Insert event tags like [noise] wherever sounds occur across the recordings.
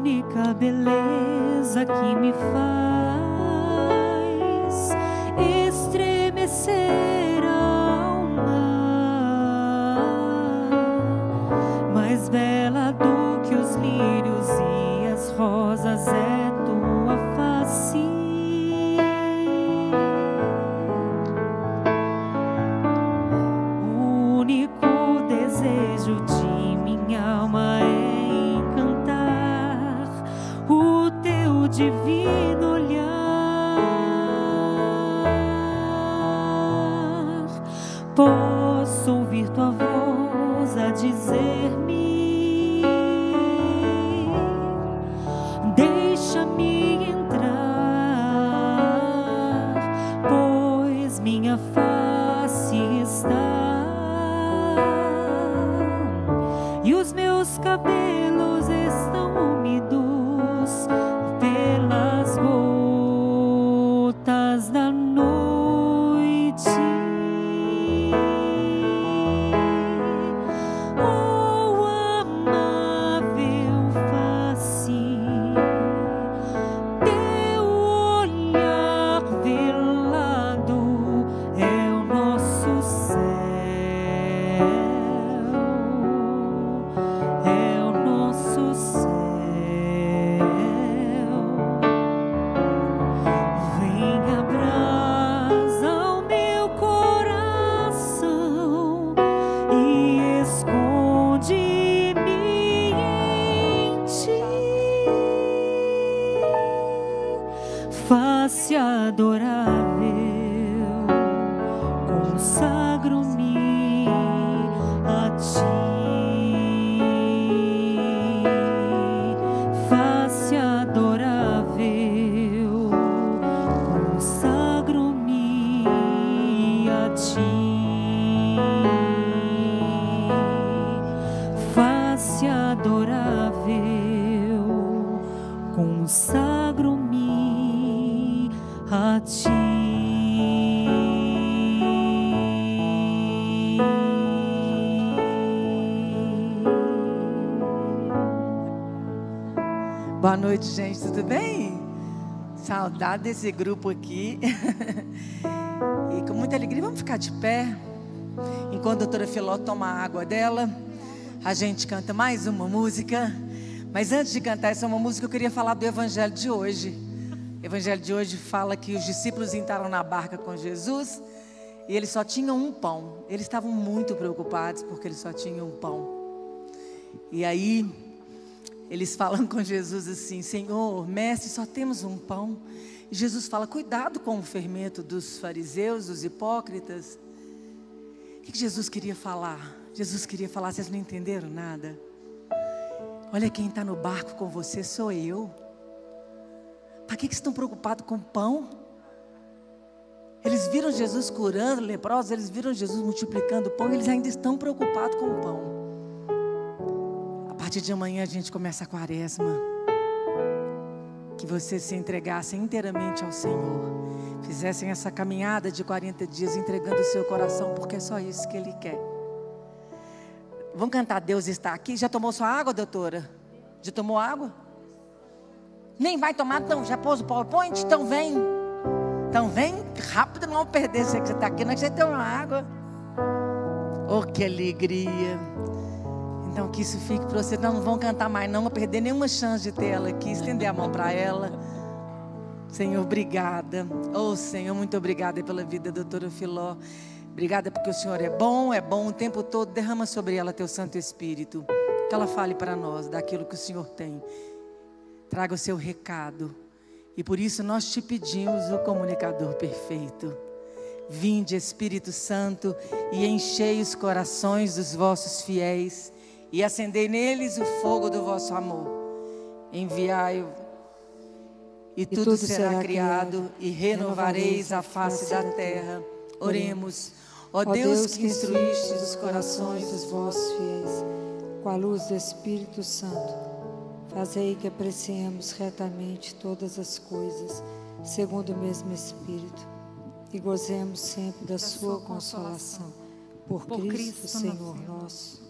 única beleza que me faz estremecer meus noite, gente, tudo bem? Saudade desse grupo aqui. [laughs] e com muita alegria, vamos ficar de pé. Enquanto a doutora Filó toma a água dela, a gente canta mais uma música. Mas antes de cantar essa uma música, eu queria falar do evangelho de hoje. O evangelho de hoje fala que os discípulos entraram na barca com Jesus e eles só tinham um pão. Eles estavam muito preocupados porque eles só tinham um pão. E aí, eles falam com Jesus assim: Senhor, mestre, só temos um pão. E Jesus fala: Cuidado com o fermento dos fariseus, dos hipócritas. O que Jesus queria falar? Jesus queria falar, vocês não entenderam nada. Olha quem está no barco com você sou eu. Para que, que estão preocupados com pão? Eles viram Jesus curando leprosos, eles viram Jesus multiplicando pão, eles ainda estão preocupados com o pão. Partir de amanhã a gente começa a quaresma. Que vocês se entregassem inteiramente ao Senhor. Fizessem essa caminhada de 40 dias entregando o seu coração, porque é só isso que Ele quer. Vamos cantar Deus está aqui. Já tomou sua água, doutora? Já tomou água? Nem vai tomar, então já pôs o PowerPoint? Então vem. Então vem rápido, não perder você que você está aqui, não é que você tem uma água. Oh, que alegria. Então que isso fique para você. Não, não vão cantar mais, não, vão perder nenhuma chance de ter ela aqui. Estender a mão para ela. Senhor, obrigada. Oh, Senhor, muito obrigada pela vida da doutora Filó. Obrigada porque o Senhor é bom, é bom o tempo todo. Derrama sobre ela teu Santo Espírito. Que ela fale para nós daquilo que o Senhor tem. Traga o seu recado. E por isso nós te pedimos o comunicador perfeito. Vinde, Espírito Santo, e enchei os corações dos vossos fiéis, e acendei neles o fogo do vosso amor. Enviai-o, e, tudo, será, criado, e renovareis a face da terra. Oremos. Ó Deus que instruíste os corações dos vossos fiéis, com a luz do Espírito Santo, fazei que apreciemos retamente todas as coisas, segundo o mesmo Espírito, e gozemos sempre da, sua consolação. Por, Por Cristo, Cristo Senhor nosso.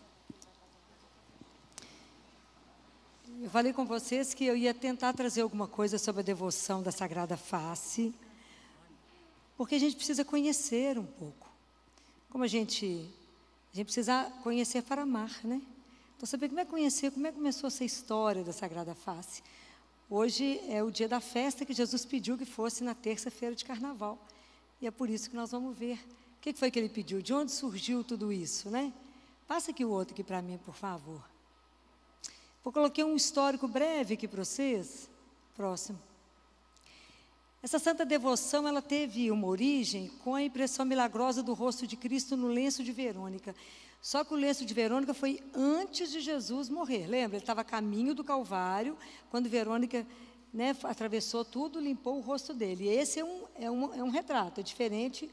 Eu falei com vocês que eu ia tentar trazer alguma coisa sobre a devoção da Sagrada Face, porque a gente precisa conhecer um pouco. Como a gente, a gente precisa conhecer para amar, né? Então, saber como é conhecer, como é que começou essa história da Sagrada Face. Hoje é o dia da festa que Jesus pediu que fosse na terça-feira de carnaval. E é por isso que nós vamos ver. O que foi que ele pediu? De onde surgiu tudo isso, né? Passa aqui o outro aqui para mim, por favor. Eu coloquei um histórico breve aqui para vocês. Próximo. Essa santa devoção, ela teve uma origem com a impressão milagrosa do rosto de Cristo no lenço de Verônica. Só que o lenço de Verônica foi antes de Jesus morrer. Lembra? Ele estava a caminho do Calvário, quando Verônica né, atravessou tudo, limpou o rosto dele. Esse é um, é, um, é um retrato, é diferente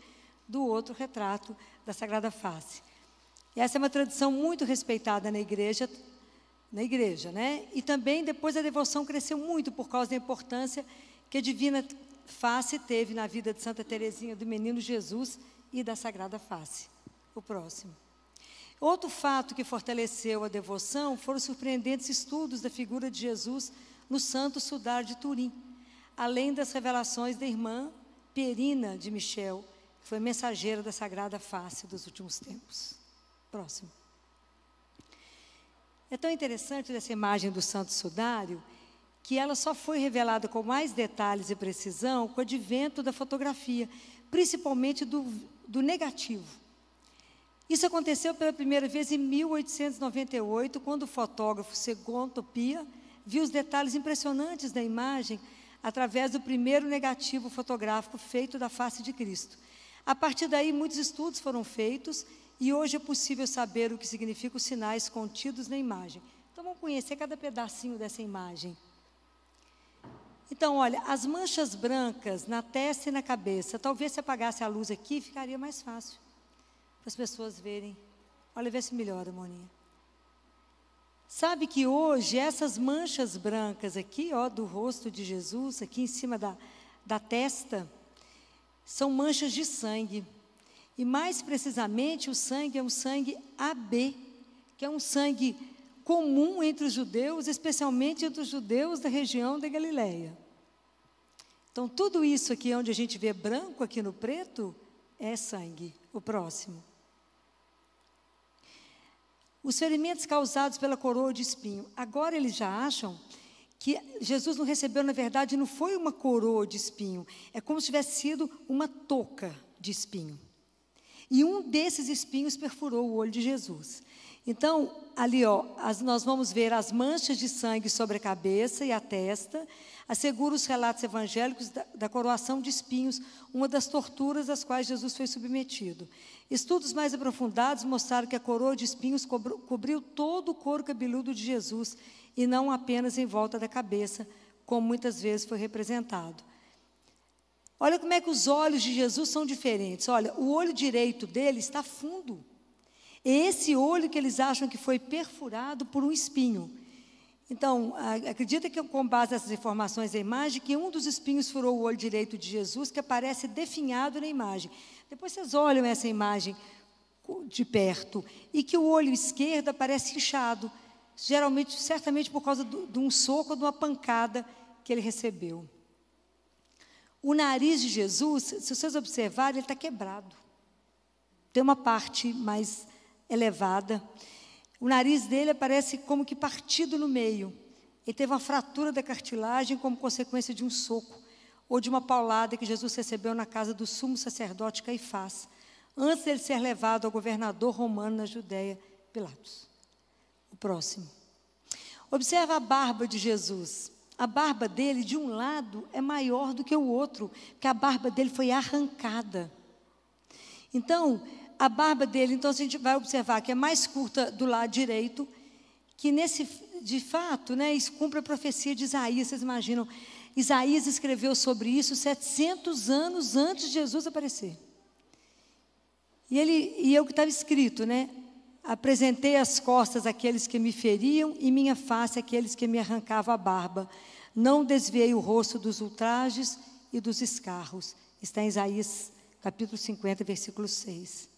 do outro retrato da Sagrada Face. E essa é uma tradição muito respeitada na igreja, na igreja, né? E também depois a devoção cresceu muito por causa da importância que a divina face teve na vida de Santa Teresinha do Menino Jesus e da Sagrada Face. O próximo. Outro fato que fortaleceu a devoção foram os surpreendentes estudos da figura de Jesus no Santo Sudar de Turim, além das revelações da irmã Perina de Michel, que foi mensageira da Sagrada Face dos últimos tempos. Próximo. É tão interessante essa imagem do Santo Sudário que ela só foi revelada com mais detalhes e precisão com o advento da fotografia, principalmente do, do negativo. Isso aconteceu pela primeira vez em 1898, quando o fotógrafo Segundo Pia viu os detalhes impressionantes da imagem através do primeiro negativo fotográfico feito da face de Cristo. A partir daí, muitos estudos foram feitos e hoje é possível saber o que significam os sinais contidos na imagem. Então vamos conhecer cada pedacinho dessa imagem. Então, olha, as manchas brancas na testa e na cabeça, talvez se apagasse a luz aqui, ficaria mais fácil para as pessoas verem. Olha, vê se melhora, Moninha. Sabe que hoje essas manchas brancas aqui, ó, do rosto de Jesus, aqui em cima da, da testa, são manchas de sangue. E mais precisamente, o sangue é um sangue AB, que é um sangue comum entre os judeus, especialmente entre os judeus da região da Galileia. Então, tudo isso aqui onde a gente vê branco aqui no preto é sangue. O próximo. Os ferimentos causados pela coroa de espinho. Agora eles já acham que Jesus não recebeu, na verdade, não foi uma coroa de espinho, é como se tivesse sido uma touca de espinho. E um desses espinhos perfurou o olho de Jesus. Então, ali, ó, as, nós vamos ver as manchas de sangue sobre a cabeça e a testa, assegura os relatos evangélicos da, da, coroação de espinhos, uma das torturas às quais Jesus foi submetido. Estudos mais aprofundados mostraram que a coroa de espinhos cobriu, cobriu todo o couro cabeludo de Jesus e não apenas em volta da cabeça, como muitas vezes foi representado. Olha como é que os olhos de Jesus são diferentes. Olha, o olho direito dele está fundo. Esse olho que eles acham que foi perfurado por um espinho. Então, acredita que com base nessas informações da imagem, que um dos espinhos furou o olho direito de Jesus, que aparece definhado na imagem. Depois vocês olham essa imagem de perto, e que o olho esquerdo aparece inchado, geralmente, certamente por causa do, de um soco ou de uma pancada que ele recebeu. O nariz de Jesus, se vocês observarem, ele está quebrado. Tem uma parte mais elevada. O nariz dele aparece como que partido no meio. Ele teve uma fratura da cartilagem como consequência de um soco ou de uma paulada que Jesus recebeu na casa do sumo sacerdote Caifás, antes de ele ser levado ao governador romano na Judéia, Pilatos. O próximo. Observa a barba de Jesus a barba dele, de um lado, é maior do que o outro, porque a barba dele foi arrancada. Então, a barba dele, então a gente vai observar que é mais curta do lado direito, que nesse, de fato, né, isso cumpre a profecia de Isaías, vocês imaginam? Isaías escreveu sobre isso 700 anos antes de Jesus aparecer. E ele e eu que estava escrito, né? Apresentei as costas àqueles que me feriam e minha face àqueles que me arrancavam a barba. Não desviei o rosto dos ultrajes e dos escarros. Está em Isaías capítulo 50, versículo 6.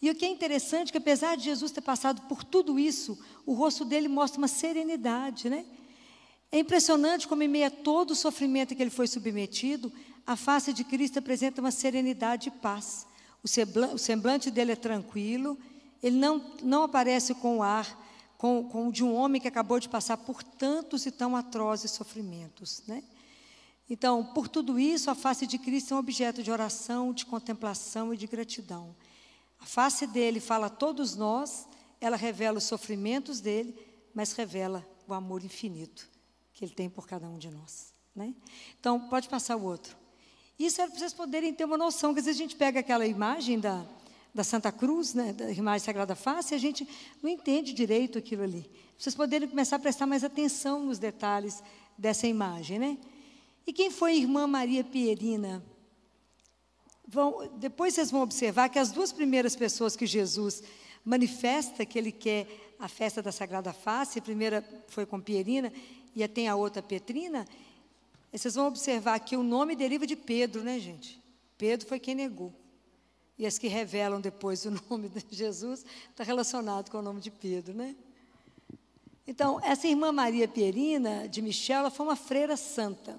E o que é interessante é que apesar de Jesus ter passado por tudo isso, o rosto dele mostra uma serenidade, né? É impressionante como em meio a todo o sofrimento que ele foi submetido, a face de Cristo apresenta uma serenidade e paz. O semblante, o semblante dele é tranquilo, ele não, não aparece com o ar com, com o de um homem que acabou de passar por tantos e tão atrozes sofrimentos. Né? Então, por tudo isso, a face de Cristo é um objeto de oração, de contemplação e de gratidão. A face dele fala a todos nós, ela revela os sofrimentos dele, mas revela o amor infinito que ele tem por cada um de nós. Né? Então, pode passar o outro. Isso é para vocês poderem ter uma noção, que às vezes a gente pega aquela imagem da, da Santa Cruz, né, da imagem Sagrada Face, a gente não entende direito aquilo ali. Vocês poderem começar a prestar mais atenção nos detalhes dessa imagem. Né? E quem foi a irmã Maria Pierina? Vão, depois vocês vão observar que as duas primeiras pessoas que Jesus manifesta que ele quer a festa da Sagrada Face, a primeira foi com Pierina e tem a outra Petrina, vocês vão observar que o nome deriva de Pedro, né, gente? Pedro foi quem negou. E as que revelam depois o [laughs] nome de Jesus está relacionado com o nome de Pedro, né? Então, essa irmã Maria Pierina de Michel, ela foi uma freira santa.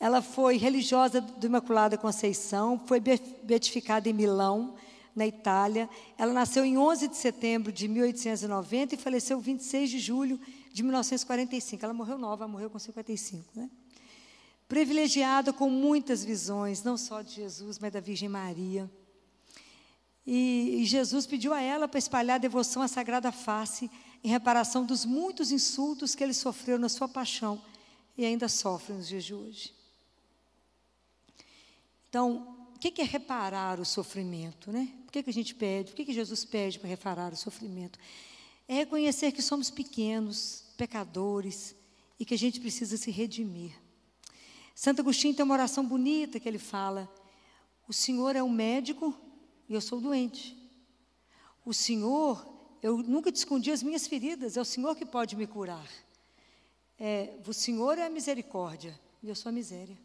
Ela foi religiosa do Imaculada Conceição, foi beatificada em Milão, na Itália. Ela nasceu em 11 de setembro de 1890 e faleceu 26 de julho de 1945. Ela morreu nova, ela morreu com 55, né? Privilegiada com muitas visões, não só de Jesus, mas da Virgem Maria. E, Jesus pediu a ela para espalhar a devoção à Sagrada Face em reparação dos muitos insultos que ele sofreu na sua paixão e ainda sofre nos dias de hoje. Então, o que é reparar o sofrimento? Né? Por que, que a gente pede? Por que, que Jesus pede para reparar o sofrimento? É reconhecer que somos pequenos, pecadores e que a gente precisa se redimir. Santo Agostinho tem uma oração bonita que ele fala: O Senhor é o médico e eu sou doente. O Senhor, eu nunca te escondi as minhas feridas, é o Senhor que pode me curar. É, o Senhor é a misericórdia e eu sou a miséria.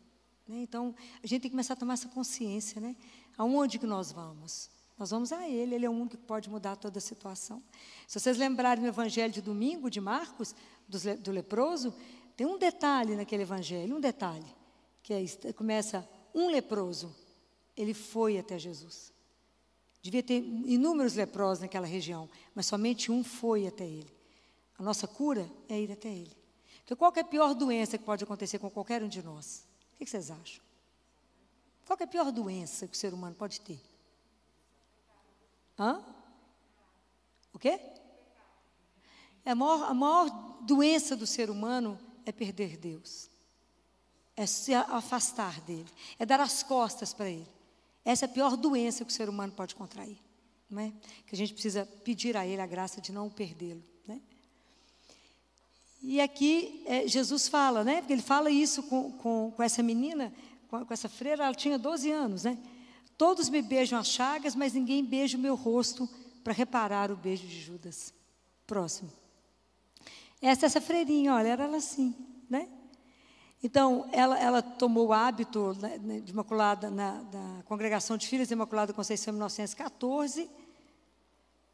Né? Então, a gente tem que começar a tomar essa consciência, né? Aonde que nós vamos? Nós vamos a Ele, Ele é o único que pode mudar toda a situação. Se vocês lembrarem do Evangelho de domingo, de Marcos, do, do leproso, tem um detalhe naquele Evangelho, um detalhe, que é, começa, um leproso, ele foi até Jesus. Devia ter inúmeros leprosos naquela região, mas somente um foi até ele. A nossa cura é ir até ele. Porque qual é a pior doença que pode acontecer com qualquer um de nós? O que vocês acham? Qual é a pior doença que o ser humano pode ter? Hã? O quê? A maior, a maior doença do ser humano é perder Deus. É se afastar dele. É dar as costas para ele. Essa é a pior doença que o ser humano pode contrair. Não é? Que a gente precisa pedir a ele a graça de não perdê-lo. Né? E aqui é, Jesus fala, né? Porque ele fala isso com, com, com essa menina, com, com, essa freira, ela tinha 12 anos, né? Todos me beijam as chagas, mas ninguém beija o meu rosto para reparar o beijo de Judas. Próximo. Essa essa freirinha, olha, era ela assim, né? Então, ela, ela tomou o hábito né, né de Imaculada, na, da Congregação de Filhas Imaculada Conceição em 1914,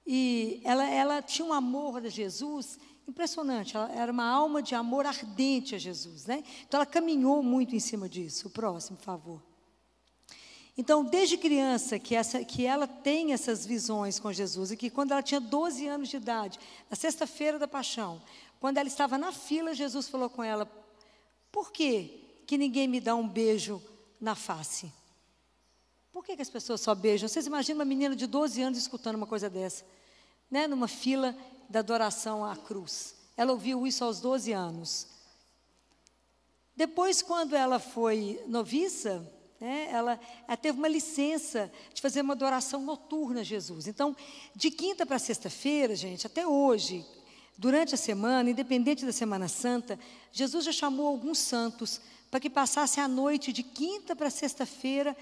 e ela, ela tinha um amor a Jesus impressionante, ela era uma alma de amor ardente a Jesus, né? Então, ela caminhou muito em cima disso. O próximo, por favor. Então, desde criança, que, essa, que ela tem essas visões com Jesus, e que quando ela tinha 12 anos de idade, na sexta-feira da paixão, quando ela estava na fila, Jesus falou com ela: Por que, que ninguém me dá um beijo na face? Por que, que as pessoas só beijam? Vocês imaginam uma menina de 12 anos escutando uma coisa dessa? Né? Numa fila da adoração à cruz. Ela ouviu isso aos 12 anos. Depois, quando ela foi noviça, né, ela, ela, teve uma licença de fazer uma adoração noturna a Jesus. Então, de quinta para sexta-feira, gente, até hoje, durante a semana, independente da Semana Santa, Jesus já chamou alguns santos para que passassem a noite de quinta para sexta-feira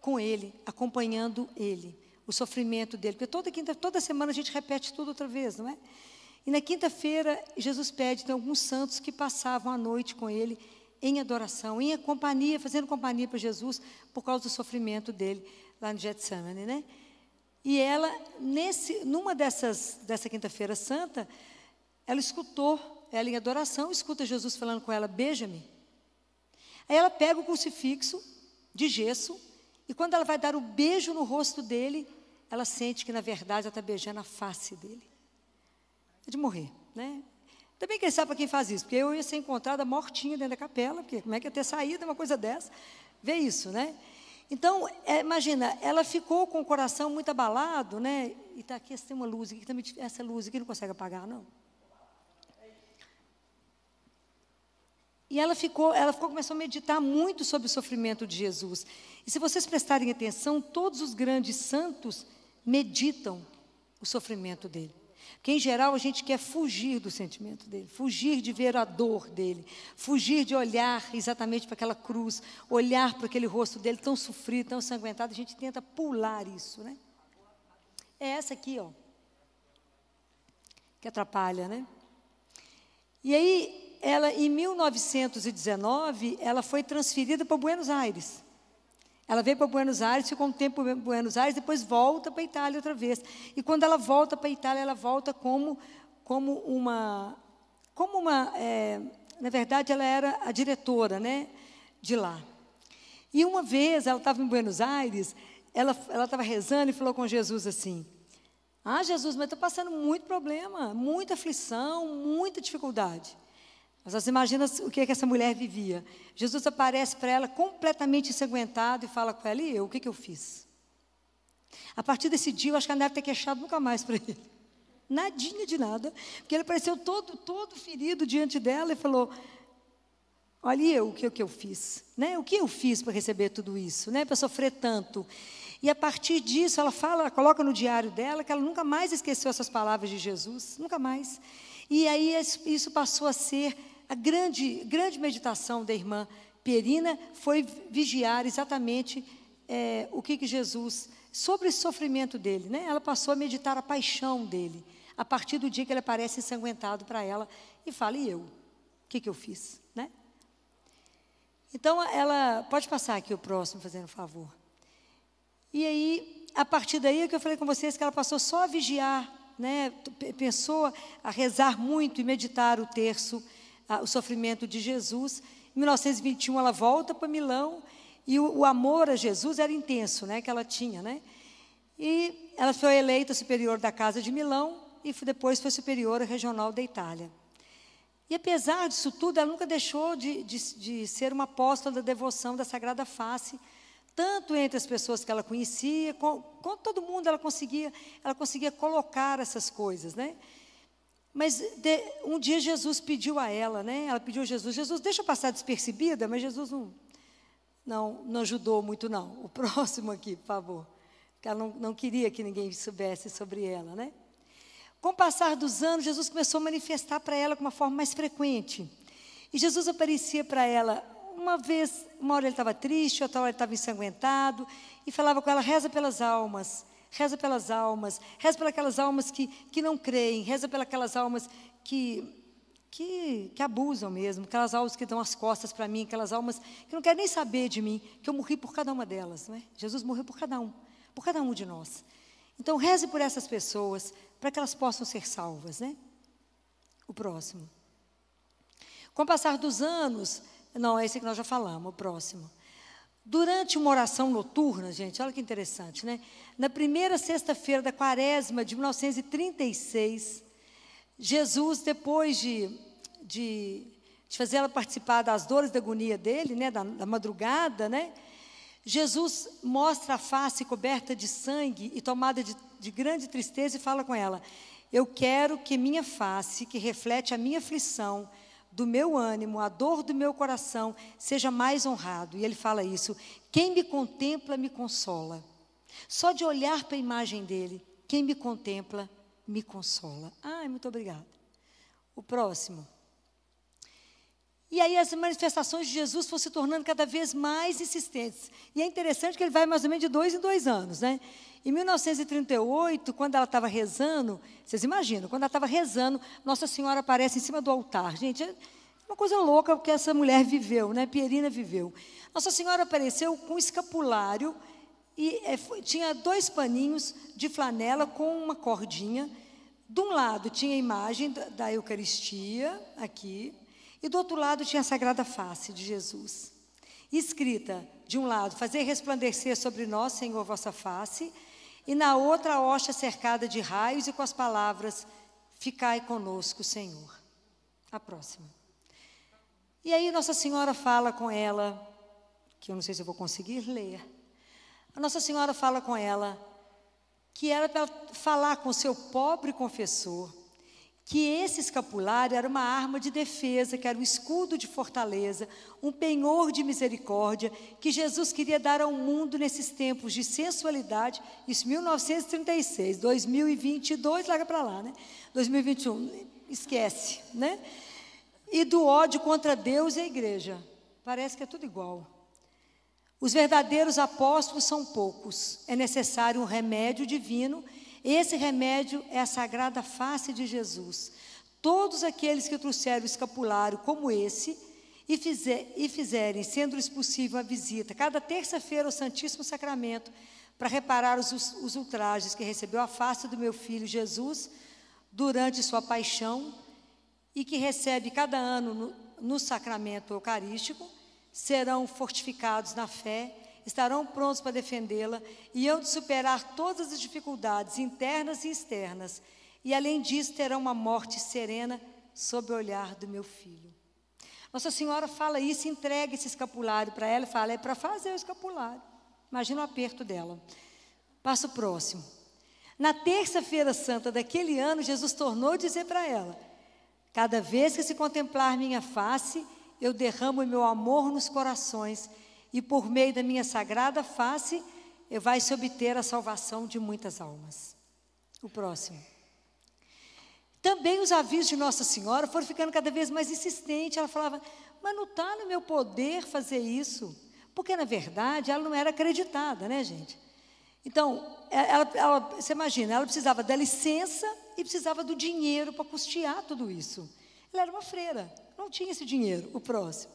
com ele, acompanhando ele. o sofrimento dele. Porque toda, quinta, toda semana a gente repete tudo outra vez, não é? E na quinta-feira, Jesus pede, tem alguns santos que passavam a noite com ele em adoração, em companhia, fazendo companhia para Jesus por causa do sofrimento dele lá no Getsemane, né? E ela, nesse, numa dessas, dessa quinta-feira santa, ela escutou, ela em adoração, escuta Jesus falando com ela, beija-me. Aí ela pega o crucifixo de gesso, e quando ela vai dar o beijo no rosto dele, ela sente que, na verdade, ela está beijando a face dele. É de morrer, né? Também quem sabe para quem faz isso, porque eu ia ser encontrada mortinha dentro da capela, porque como é que ia ter saído uma coisa dessa? Vê isso, né? Então, é, imagina, ela ficou com o coração muito abalado, né? E está aqui, tem uma luz aqui, essa luz aqui não consegue apagar, não. E ela ficou, ela ficou, começou a meditar muito sobre o sofrimento de Jesus. E se vocês prestarem atenção, todos os grandes santos meditam o sofrimento dele. Porque, em geral, a gente quer fugir do sentimento dele, fugir de ver a dor dele, fugir de olhar exatamente para aquela cruz, olhar para aquele rosto dele tão sofrido, tão sanguentado. A gente tenta pular isso, né? É essa aqui, ó, que atrapalha, né? E aí, ela, em 1919, ela foi transferida para Buenos Aires. Ela veio para Buenos Aires, ficou um tempo em Buenos Aires, depois volta para a Itália outra vez. E quando ela volta para a Itália, ela volta como, como uma. Como uma é, na verdade, ela era a diretora né, de lá. E uma vez, ela estava em Buenos Aires, ela estava rezando e falou com Jesus assim: Ah, Jesus, mas estou passando muito problema, muita aflição, muita dificuldade. Mas você imagina o que, é que essa mulher vivia. Jesus aparece para ela completamente ensanguentado e fala com ela, e eu, o que, que eu fiz? A partir desse dia, eu acho que ela deve ter queixado nunca mais para ele. Nadinha de nada. Porque ele apareceu todo, todo ferido diante dela e falou, olha eu, o que, que eu fiz? Né? O que eu fiz para receber tudo isso? Né? Para sofrer tanto? E a partir disso, ela fala, ela coloca no diário dela que ela nunca mais esqueceu essas palavras de Jesus, nunca mais. E aí isso passou a ser a grande, grande meditação da irmã Pierina foi vigiar exatamente é, o que, que Jesus, sobre o sofrimento dele, né? Ela passou a meditar a paixão dele, a partir do dia que ele aparece ensanguentado para ela e fala, e eu? O que, que eu fiz, né? Então, ela, pode passar aqui o próximo, fazendo um favor. E aí, a partir daí, é que eu falei com vocês que ela passou só a vigiar, né? Pensou a rezar muito e meditar o terço, o sofrimento de Jesus. Em 1921 ela volta para Milão e o, o, amor a Jesus era intenso, né, que ela tinha, né? E ela foi eleita superior da Casa de Milão e depois foi superiora regional da Itália. E apesar disso tudo, ela nunca deixou de, de, de ser uma apóstola da devoção da Sagrada Face, tanto entre as pessoas que ela conhecia, com, com todo mundo ela conseguia, ela conseguia colocar essas coisas, né? Mas de, um dia Jesus pediu a ela, né? Ela pediu a Jesus, Jesus, deixa eu passar despercebida, mas Jesus não, não, não ajudou muito, não. O [laughs] próximo aqui, por favor. Porque ela não, não queria que ninguém soubesse sobre ela, né? Com o passar dos anos, Jesus começou a manifestar para ela com uma forma mais frequente. E Jesus aparecia para ela uma vez, uma hora ele estava triste, outra hora ele estava ensanguentado, e falava com ela: reza pelas almas, Reza pelas almas, reza pelas aquelas almas que, que não creem, reza pelas aquelas almas que, que, que abusam mesmo, aquelas almas que dão as costas para mim, aquelas almas que não querem nem saber de mim, que eu morri por cada uma delas. Não é? Jesus morreu por cada um, por cada um de nós. Então, reze por essas pessoas, para que elas possam ser salvas. Né? O próximo. Com o passar dos anos, não, é esse que nós já falamos, o próximo. Durante uma oração noturna, gente, olha que interessante, né? Na primeira sexta-feira da quaresma de 1936, Jesus, depois de, de, de fazer ela participar das dores da agonia dele, né, da, da madrugada, né? Jesus mostra a face coberta de sangue e tomada de, de grande tristeza e fala com ela: Eu quero que minha face, que reflete a minha aflição, do meu ânimo, a dor do meu coração, seja mais honrado. E ele fala isso: quem me contempla, me consola. Só de olhar para a imagem dele, quem me contempla, me consola. Ai, muito obrigada. O próximo. E aí as manifestações de Jesus foram se tornando cada vez mais insistentes. E é interessante que ele vai mais ou menos de dois em dois anos, né? Em 1938, quando ela estava rezando, vocês imaginam, quando ela estava rezando, Nossa Senhora aparece em cima do altar. Gente, é uma coisa louca que essa mulher viveu, né? Pierina viveu. Nossa Senhora apareceu com um escapulário e é, foi, tinha dois paninhos de flanela com uma cordinha. De um lado tinha a imagem da, Eucaristia, aqui, e do outro lado tinha a Sagrada Face de Jesus. Escrita, de um lado, fazer resplandecer sobre nós, Senhor, vossa face, e na outra a hoxa cercada de raios e com as palavras, ficai conosco, Senhor. A próxima. E aí Nossa Senhora fala com ela, que eu não sei se eu vou conseguir ler. A Nossa Senhora fala com ela que era para falar com seu pobre confessor que esse escapulário era uma arma de defesa, que era um escudo de fortaleza, um penhor de misericórdia, que Jesus queria dar ao mundo nesses tempos de sensualidade, isso 1936, 2022, larga para lá, né? 2021, esquece, né? E do ódio contra Deus e a igreja. Parece que é tudo igual. Os verdadeiros apóstolos são poucos. É necessário um remédio divino. Esse remédio é a sagrada face de Jesus. Todos aqueles que trouxeram o escapulário como esse e, fizer, e fizerem, sendo-lhes possível, a visita cada terça-feira ao Santíssimo Sacramento para reparar os, os ultrajes que recebeu a face do meu filho Jesus durante sua paixão e que recebe cada ano no, no sacramento eucarístico serão fortificados na fé, estarão prontos para defendê-la e hão de superar todas as dificuldades internas e externas. E além disso, terão uma morte serena sob o olhar do meu filho. Nossa Senhora fala isso, entrega esse escapulário para ela e fala: é para fazer o escapulário. Imagina o aperto dela. Passo próximo. Na terça-feira santa daquele ano, Jesus tornou a dizer para ela: Cada vez que se contemplar minha face, eu derramo meu amor nos corações, e por meio da minha sagrada face, vai se obter a salvação de muitas almas. O próximo. Também os avisos de Nossa Senhora foram ficando cada vez mais insistentes. Ela falava, mas não está no meu poder fazer isso. Porque, na verdade, ela não era acreditada, né, gente? Então, ela, ela, você imagina, ela precisava da licença e precisava do dinheiro para custear tudo isso. Ela era uma freira não tinha esse dinheiro, o próximo.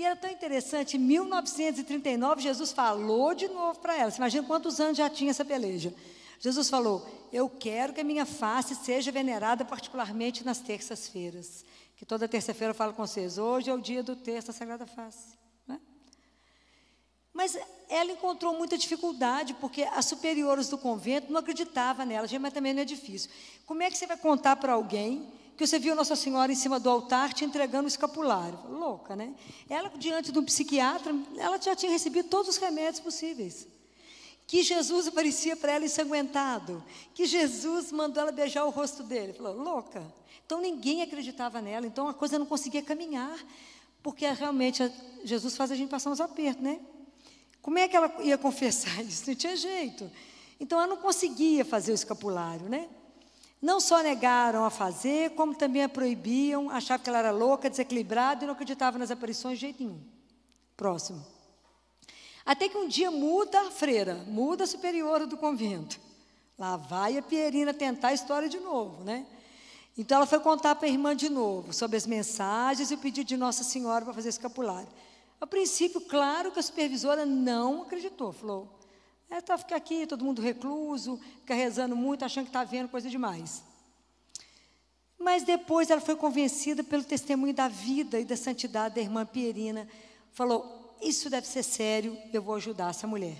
E era tão interessante, em 1939, Jesus falou de novo para ela. Você imagina quantos anos já tinha essa peleja. Jesus falou: Eu quero que a minha face seja venerada particularmente nas terças-feiras. Que toda terça-feira eu falo com vocês. Hoje é o dia do texto da Sagrada Face. Né? Mas ela encontrou muita dificuldade, porque as superiores do convento não acreditavam nela. Mas também não é difícil. Como é que você vai contar para alguém que você viu Nossa Senhora em cima do altar te entregando o escapulário. Louca, né? Ela, diante de um psiquiatra, ela já tinha recebido todos os remédios possíveis. Que Jesus aparecia para ela ensanguentado. Que Jesus mandou ela beijar o rosto dele. Falou, louca. Então ninguém acreditava nela, então a coisa não conseguia caminhar. Porque realmente Jesus faz a gente passar uns apertos, né? Como é que ela ia [laughs] confessar isso? Não tinha jeito. Então ela não conseguia fazer o escapulário, né? Não só negaram a fazer, como também a proibiam, achavam que ela era louca, desequilibrada e não acreditavam nas aparições de jeito nenhum. Próximo. Até que um dia muda a freira, muda a superiora do convento. Lá vai a Pierina tentar a história de novo, né? Então ela foi contar para a irmã de novo sobre as mensagens e o pedido de Nossa Senhora para fazer escapulário. A princípio, claro que a supervisora não acreditou, falou: é, tá, fica aqui, todo mundo recluso, fica rezando muito, achando que está vendo coisa demais. Mas depois ela foi convencida pelo testemunho da vida e da santidade da irmã Pierina. Falou: Isso deve ser sério, eu vou ajudar essa mulher.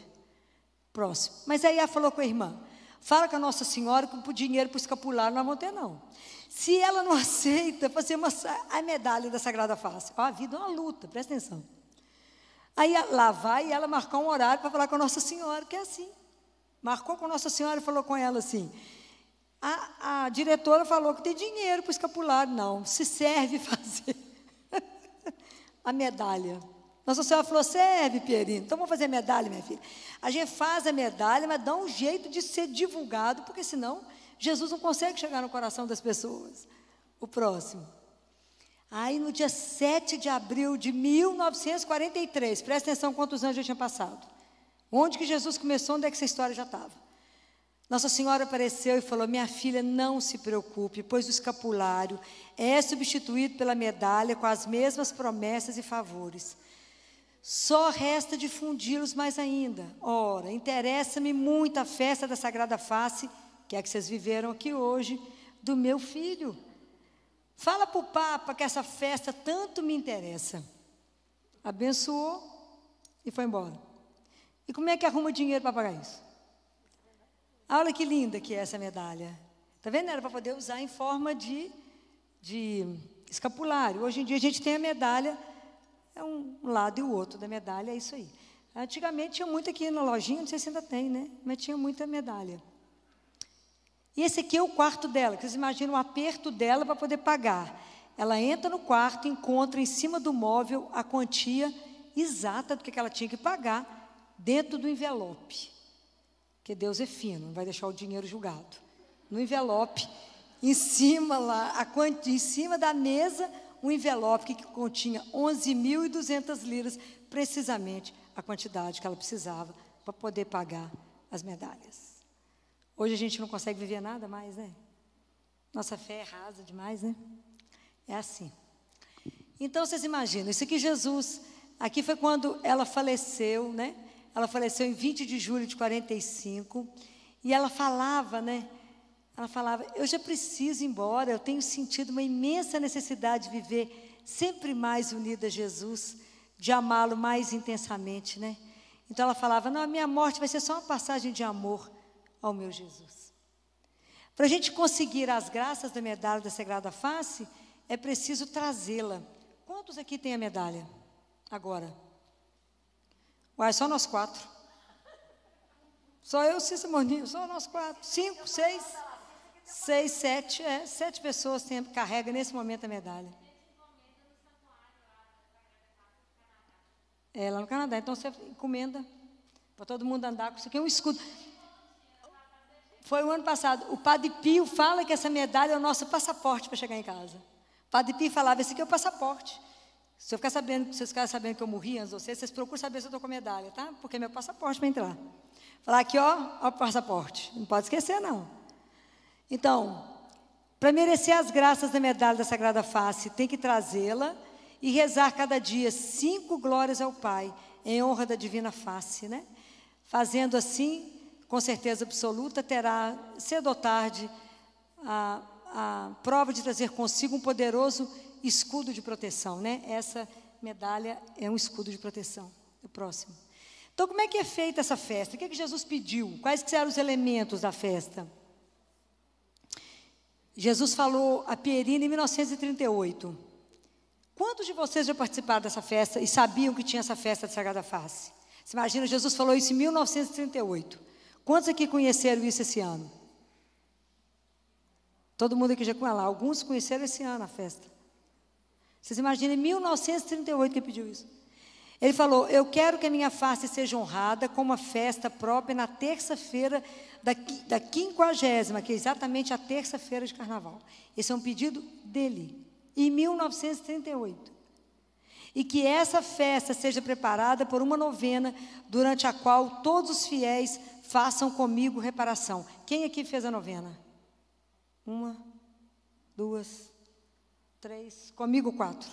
Próximo. Mas aí ela falou com a irmã: Fala com a Nossa Senhora que o dinheiro para o escapular não vão ter, não. Se ela não [laughs] aceita, fazer uma, a medalha da Sagrada Face. Ó, a vida é uma luta, presta atenção. Aí lá vai ela marcar um horário para falar com a Nossa Senhora, que é assim. Marcou com Nossa Senhora e falou com ela assim: a, a diretora falou que tem dinheiro para o escapulário. Não, se serve [laughs] fazer a medalha. Nossa Senhora falou: serve, Pierino. Então vamos fazer a medalha, minha filha. A gente faz a medalha, mas dá um jeito de ser divulgado, porque senão Jesus não consegue chegar no coração das pessoas. O próximo. Aí no dia 7 de abril de 1943, presta atenção quantos anos já tinha passado. Onde que Jesus começou, onde é que essa história já estava? Nossa Senhora apareceu e falou: Minha filha, não se preocupe, pois o escapulário é substituído pela medalha com as mesmas promessas e favores. Só resta difundi-los mais ainda. Ora, interessa-me muito a festa da Sagrada Face, que é a que vocês viveram aqui hoje, do meu filho. Fala para o Papa que essa festa tanto me interessa. Abençoou e foi embora. E como é que arruma dinheiro para pagar isso? Olha que linda que é essa medalha. Está vendo? Era para poder usar em forma de, de escapulário. Hoje em dia a gente tem a medalha, é um lado e o outro da medalha, é isso aí. Antigamente tinha muito aqui na lojinha, não sei se ainda tem, né? Mas tinha muita medalha. E esse aqui é o quarto dela, que vocês imaginam o aperto dela para poder pagar. Ela entra no quarto, encontra em cima do móvel a quantia exata do que ela tinha que pagar dentro do envelope. Porque Deus é fino, não vai deixar o dinheiro julgado. No envelope, em cima lá, a em cima da mesa, um envelope que continha 11.200 liras, precisamente a quantidade que ela precisava para poder pagar as medalhas. Hoje a gente não consegue viver nada mais, né? Nossa fé é rasa demais, né? É assim. Então vocês imaginam, isso aqui Jesus, aqui foi quando ela faleceu, né? Ela faleceu em 20 de julho de 45, e ela falava, né? Ela falava: "Eu já preciso ir embora, eu tenho sentido uma imensa necessidade de viver sempre mais unida a Jesus, de amá-lo mais intensamente, né? Então ela falava: "Não, a minha morte vai ser só uma passagem de amor ao meu Jesus. Para a gente conseguir as graças da medalha da Sagrada Face, é preciso trazê-la. Quantos aqui tem a medalha? Agora. Uai, só nós quatro. Só eu, Cícero Moninho, só nós quatro. Cinco, seis, seis, sete, é, sete pessoas tem, carregam nesse momento a medalha. É, lá no Canadá. Então você encomenda para todo mundo andar com isso aqui, é um escudo. Foi o ano passado. O Padre Pio fala que essa medalha é o nosso passaporte para chegar em casa. O Padre Pio falava: esse aqui é o passaporte. Se eu ficar sabendo, se vocês ficarem sabendo que eu morri antes de vocês, vocês procuram saber se eu estou com medalha, tá? Porque é meu passaporte para entrar. Falar aqui, ó, ó o passaporte. Não pode esquecer, não. Então, para merecer as graças da medalha da Sagrada Face, tem que trazê-la e rezar cada dia cinco glórias ao Pai, em honra da Divina Face, né? Fazendo assim, com certeza absoluta, terá, cedo ou tarde, a, a prova de trazer consigo um poderoso escudo de proteção. Né? Essa medalha é um escudo de proteção. O próximo. Então, como é que é feita essa festa? O que, é que Jesus pediu? Quais que eram os elementos da festa? Jesus falou a Pierina em 1938. Quantos de vocês já participaram dessa festa e sabiam que tinha essa festa de Sagrada Face? Você imagina, Jesus falou isso em 1938. Quantos aqui conheceram isso esse ano? Todo mundo aqui já com ela. Alguns conheceram esse ano a festa. Vocês imaginem, em 1938 que pediu isso. Ele falou: Eu quero que a minha face seja honrada com uma festa própria na terça-feira da, da quinquagésima, que é exatamente a terça-feira de carnaval. Esse é um pedido dele, em 1938. E que essa festa seja preparada por uma novena, durante a qual todos os fiéis façam comigo reparação. Quem aqui fez a novena? Uma, duas, três, comigo quatro.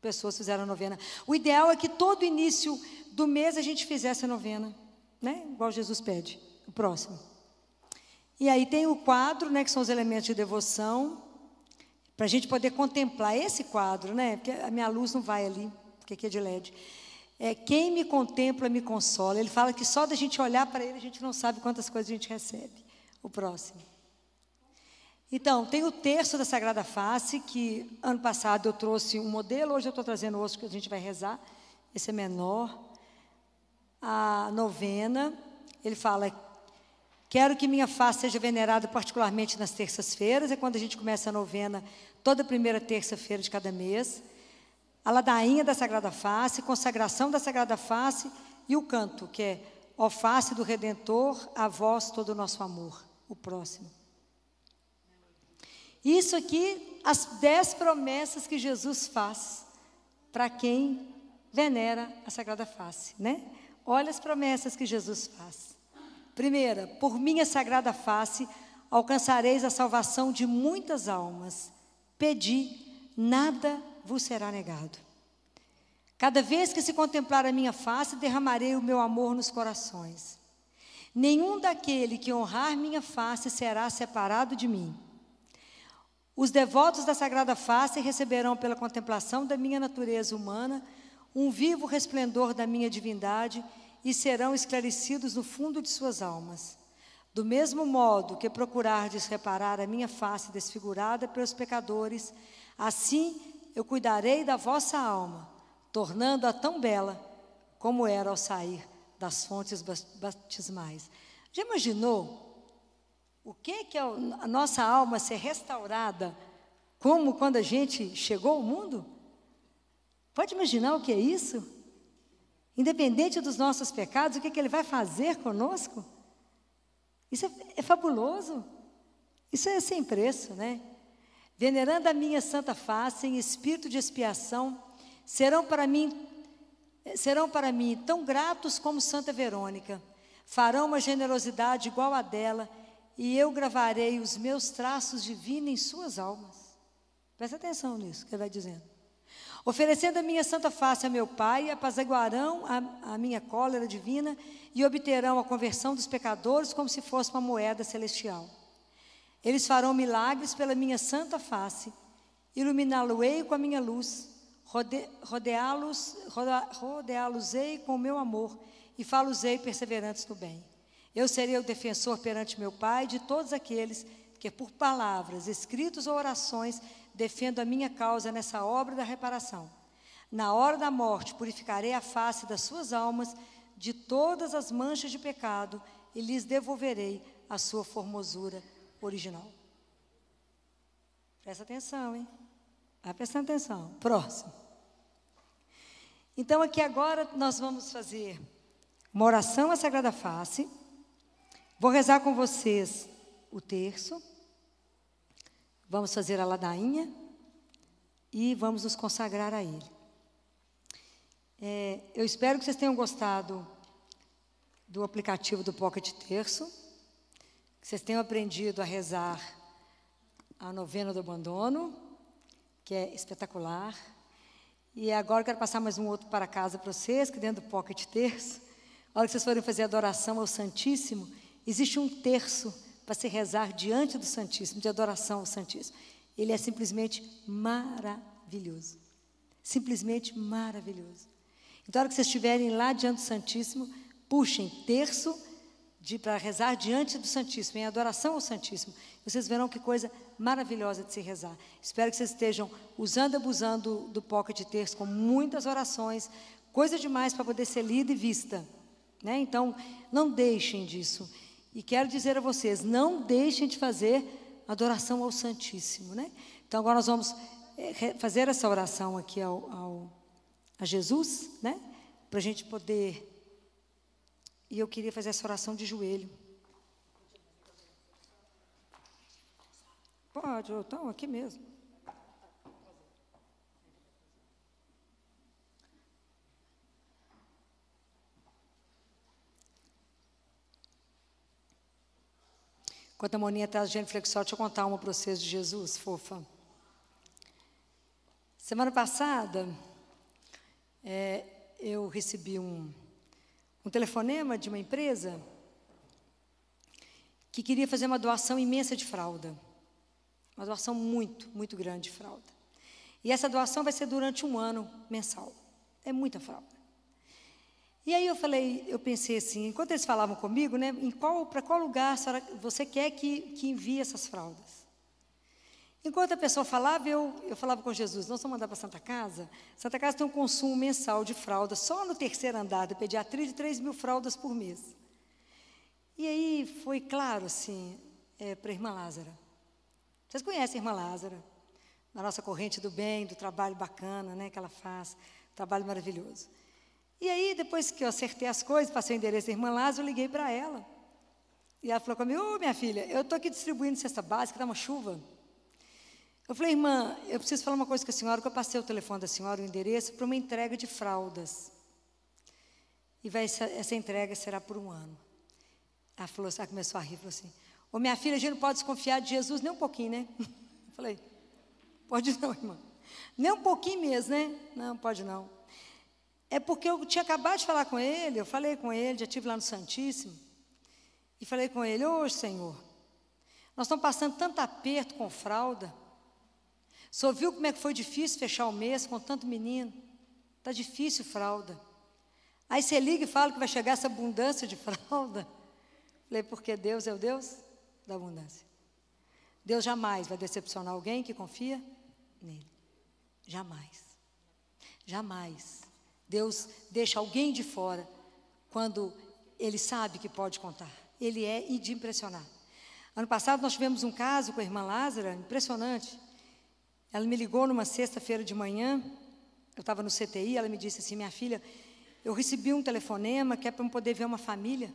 Pessoas fizeram a novena. O ideal é que todo início do mês a gente fizesse a novena, né? Igual Jesus pede. O próximo. E aí tem o quadro, né? Que são os elementos de devoção, para a gente poder contemplar esse quadro, né? Porque a minha luz não vai ali, porque aqui é de LED. É, quem me contempla me consola. Ele fala que só da gente olhar para ele a gente não sabe quantas coisas a gente recebe. O próximo. Então, tem o terço da Sagrada Face, que ano passado eu trouxe um modelo, hoje eu estou trazendo outro que a gente vai rezar. Esse é menor. A novena, ele fala: Quero que minha face seja venerada particularmente nas terças-feiras, é quando a gente começa a novena, toda primeira terça-feira de cada mês a ladainha da Sagrada Face, consagração da Sagrada Face e o canto, que é Ó face do Redentor, a vós todo o nosso amor. O próximo. Isso aqui, as dez promessas que Jesus faz para quem venera a Sagrada Face, né? Olha as promessas que Jesus faz. Primeira, por minha sagrada face alcançareis a salvação de muitas almas. Pedi, nada vos será negado. Cada vez que se contemplar a minha face, derramarei o meu amor nos corações. Nenhum daquele que honrar minha face será separado de mim. Os devotos da Sagrada Face receberão pela contemplação da minha natureza humana um vivo resplendor da minha divindade e serão esclarecidos no fundo de suas almas. Do mesmo modo que procurardes reparar a minha face desfigurada pelos pecadores, assim eu cuidarei da vossa alma, tornando-a tão bela como era ao sair das fontes batismais. Já imaginou o que que é a nossa alma ser restaurada como quando a gente chegou ao mundo? Pode imaginar o que é isso? Independente dos nossos pecados, o que, que Ele vai fazer conosco? Isso é, é fabuloso. Isso é sem preço, né? Venerando a minha santa face em espírito de expiação, serão para mim serão para mim tão gratos como Santa Verônica. Farão uma generosidade igual a dela, e eu gravarei os meus traços divinos em suas almas. Presta atenção nisso que ele vai dizendo. Oferecendo a minha santa face a meu Pai, apaziguarão a, a minha cólera divina e obterão a conversão dos pecadores como se fosse uma moeda celestial. Eles farão milagres pela minha santa face, iluminá-lo-ei com a minha luz, rode, rodeá-los, rodeá-los-ei com o meu amor e fá-los-ei perseverantes no bem. Eu serei o defensor perante meu Pai de todos aqueles que, por palavras, escritos ou orações, defendo a minha causa nessa obra da reparação. Na hora da morte, purificarei a face das suas almas de todas as manchas de pecado e lhes devolverei a sua formosura original. Presta atenção, hein? Vai prestando atenção. Próximo. Então, aqui agora nós vamos fazer uma oração à Sagrada Face. Vou rezar com vocês o terço. Vamos fazer a ladainha e vamos nos consagrar a Ele. É, eu espero que vocês tenham gostado do aplicativo do Pocket Terço, vocês tenham aprendido a rezar a novena do abandono, que é espetacular. E agora quero passar mais um outro para casa para vocês, que dentro do Pocket Terço, a hora que vocês forem fazer a adoração ao Santíssimo, existe um terço para se rezar diante do Santíssimo, de adoração ao Santíssimo. Ele é simplesmente maravilhoso. Simplesmente maravilhoso. Então, na hora que vocês estiverem lá diante do Santíssimo, puxem terço para rezar diante do Santíssimo, em adoração ao Santíssimo. Vocês verão que coisa maravilhosa de se rezar. Espero que vocês estejam usando e abusando do pocket terço com muitas orações, coisa demais para poder ser lida e vista. Né? Então, não deixem disso. E quero dizer a vocês, não deixem de fazer adoração ao Santíssimo, né? Então agora nós vamos eh, fazer essa oração aqui ao, ao a Jesus, né? Para a gente poder. E eu queria fazer essa oração de joelho. Pode, então, aqui mesmo. Enquanto a Moninha está genuflexão, deixa eu contar uma para vocês de Jesus, fofa. Semana passada, é, eu recebi um, um telefonema de uma empresa que queria fazer uma doação imensa de fralda. Uma doação muito, muito grande de fralda. E essa doação vai ser durante um ano mensal. É muita fralda. E aí eu falei, eu pensei assim, enquanto eles falavam comigo, né, em qual, para qual lugar você quer que, que envie essas fraldas? Enquanto a pessoa falava, eu, eu falava com Jesus, nós vamos mandar para Santa Casa? Santa Casa tem um consumo mensal de fraldas, só no terceiro andar da pediatria, de 3 mil fraldas por mês. E aí foi claro, assim, é, para a irmã Lázara. Vocês conhecem a irmã Lázara, na nossa corrente do bem, do trabalho bacana né, que ela faz, trabalho maravilhoso. E aí, depois que eu acertei as coisas, passei o endereço da irmã Lázaro, eu liguei para ela. E ela falou comigo, ô oh, minha filha, eu estou aqui distribuindo cesta básica, está uma chuva. Eu falei, irmã, eu preciso falar uma coisa com a senhora, que eu passei o telefone da senhora, o endereço, para uma entrega de fraldas. E vai, essa, essa entrega será por um ano. Ela falou, ela começou a rir, falou assim, ô minha filha, a gente não pode desconfiar de Jesus nem um pouquinho, né? [laughs] Eu falei, pode não, irmã. Nem um pouquinho mesmo, né? Não, pode não. É porque eu tinha acabado de falar com ele, eu falei com ele, já estive lá no Santíssimo, e falei com ele, ô Senhor, nós estamos passando tanto aperto com fralda. Senhor viu como é que foi difícil fechar o mês com tanto menino? Está difícil fralda. Aí você liga e fala que vai chegar essa abundância de [laughs] fralda. Falei, porque Deus é o Deus da abundância. Deus jamais vai decepcionar alguém que confia nele. Jamais. Jamais. Deus deixa alguém de fora quando ele sabe que pode contar. Ele é de impressionar. Ano passado nós tivemos um caso com a irmã Lázara, impressionante. Ela me ligou numa sexta-feira de manhã, eu estava no CTI, ela me disse assim: minha filha, eu recebi um telefonema que é para eu poder ver uma família